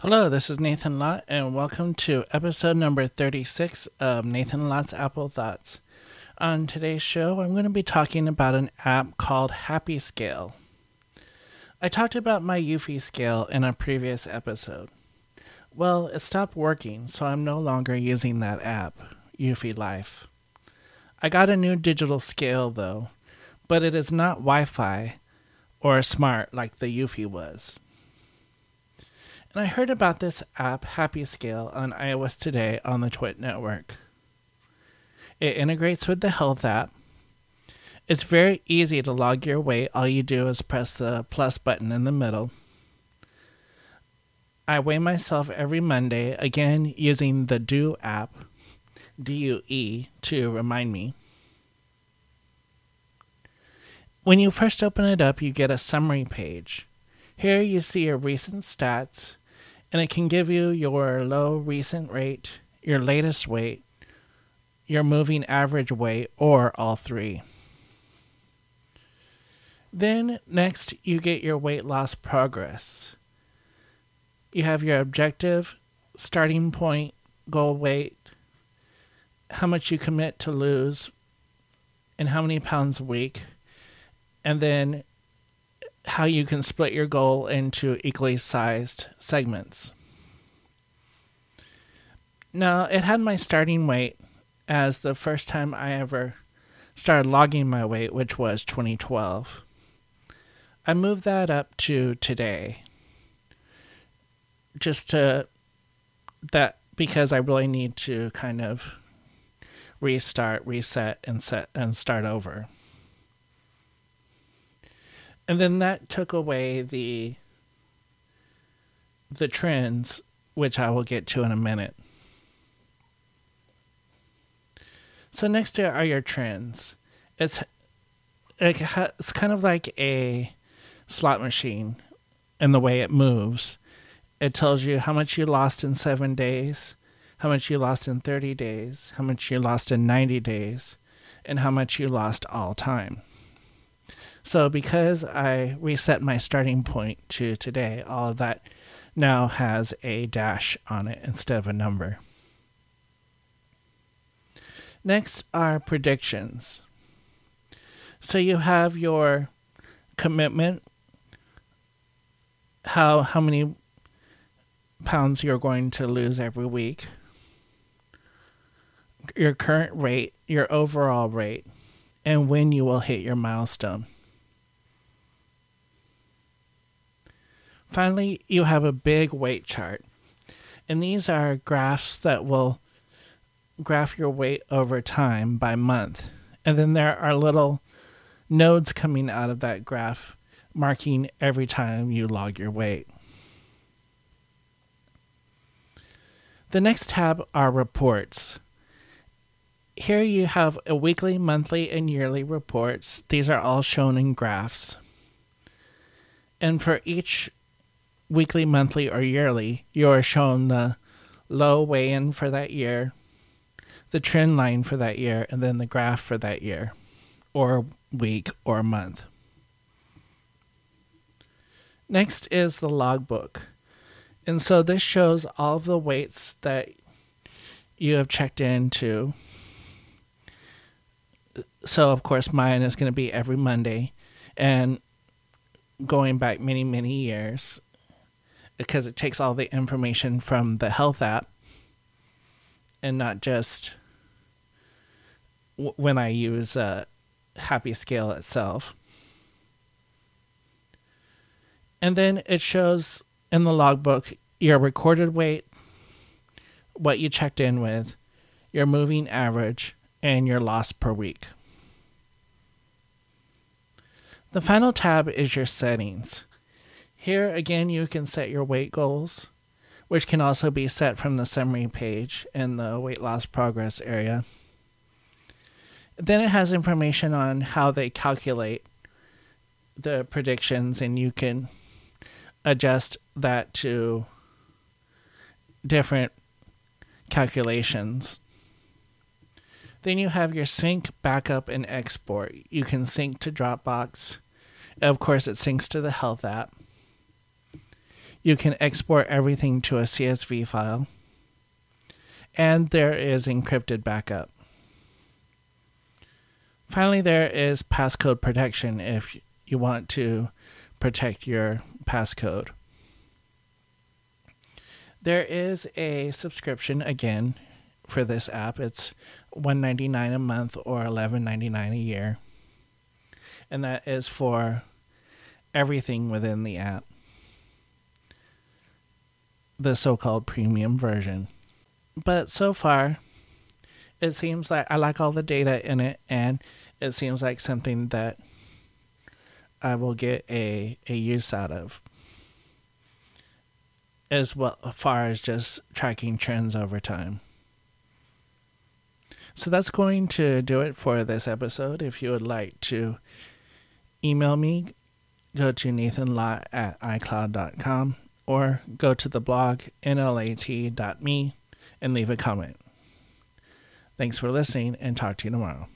Hello, this is Nathan Lott, and welcome to episode number 36 of Nathan Lott's Apple Thoughts. On today's show, I'm going to be talking about an app called Happy Scale. I talked about my Eufy scale in a previous episode. Well, it stopped working, so I'm no longer using that app, Eufy Life. I got a new digital scale though, but it is not Wi Fi or smart like the Eufy was. And I heard about this app, Happy Scale, on iOS Today on the TWiT network. It integrates with the Health app. It's very easy to log your weight. All you do is press the plus button in the middle. I weigh myself every Monday, again using the Due app, D U E, to remind me. When you first open it up, you get a summary page. Here you see your recent stats, and it can give you your low recent rate, your latest weight, your moving average weight, or all three. Then, next, you get your weight loss progress. You have your objective, starting point, goal weight, how much you commit to lose, and how many pounds a week, and then how you can split your goal into equally sized segments. Now, it had my starting weight as the first time I ever started logging my weight, which was 2012. I moved that up to today. Just to that because I really need to kind of restart, reset and set and start over and then that took away the the trends which I will get to in a minute. So next are your trends. It's it's kind of like a slot machine in the way it moves. It tells you how much you lost in 7 days, how much you lost in 30 days, how much you lost in 90 days, and how much you lost all time. So because I reset my starting point to today, all of that now has a dash on it instead of a number. Next are predictions. So you have your commitment, how how many pounds you're going to lose every week, your current rate, your overall rate, and when you will hit your milestone. Finally, you have a big weight chart. And these are graphs that will graph your weight over time by month. And then there are little nodes coming out of that graph marking every time you log your weight. The next tab are reports. Here you have a weekly, monthly, and yearly reports. These are all shown in graphs. And for each weekly, monthly, or yearly, you are shown the low weigh in for that year, the trend line for that year, and then the graph for that year, or week, or month. Next is the logbook. And so this shows all of the weights that you have checked into. So, of course, mine is going to be every Monday. And going back many, many years, because it takes all the information from the health app and not just w- when I use uh, Happy Scale itself. And then it shows in the logbook your recorded weight, what you checked in with, your moving average, and your loss per week. The final tab is your settings. Here again, you can set your weight goals, which can also be set from the summary page in the weight loss progress area. Then it has information on how they calculate the predictions, and you can adjust that to different calculations. Then you have your sync, backup, and export. You can sync to Dropbox. Of course, it syncs to the Health app You can export everything to a CSV file. And there is encrypted backup. Finally, there is passcode protection if you want to protect your passcode. There is a subscription again for this app. It's $1.99 a month or $11.99 a year. And that is for everything within the app. The so called premium version. But so far, it seems like I like all the data in it, and it seems like something that I will get a, a use out of. As well as far as just tracking trends over time. So that's going to do it for this episode. If you would like to email me, go to nathanlott at icloud.com or go to the blog nlat.me and leave a comment. Thanks for listening and talk to you tomorrow.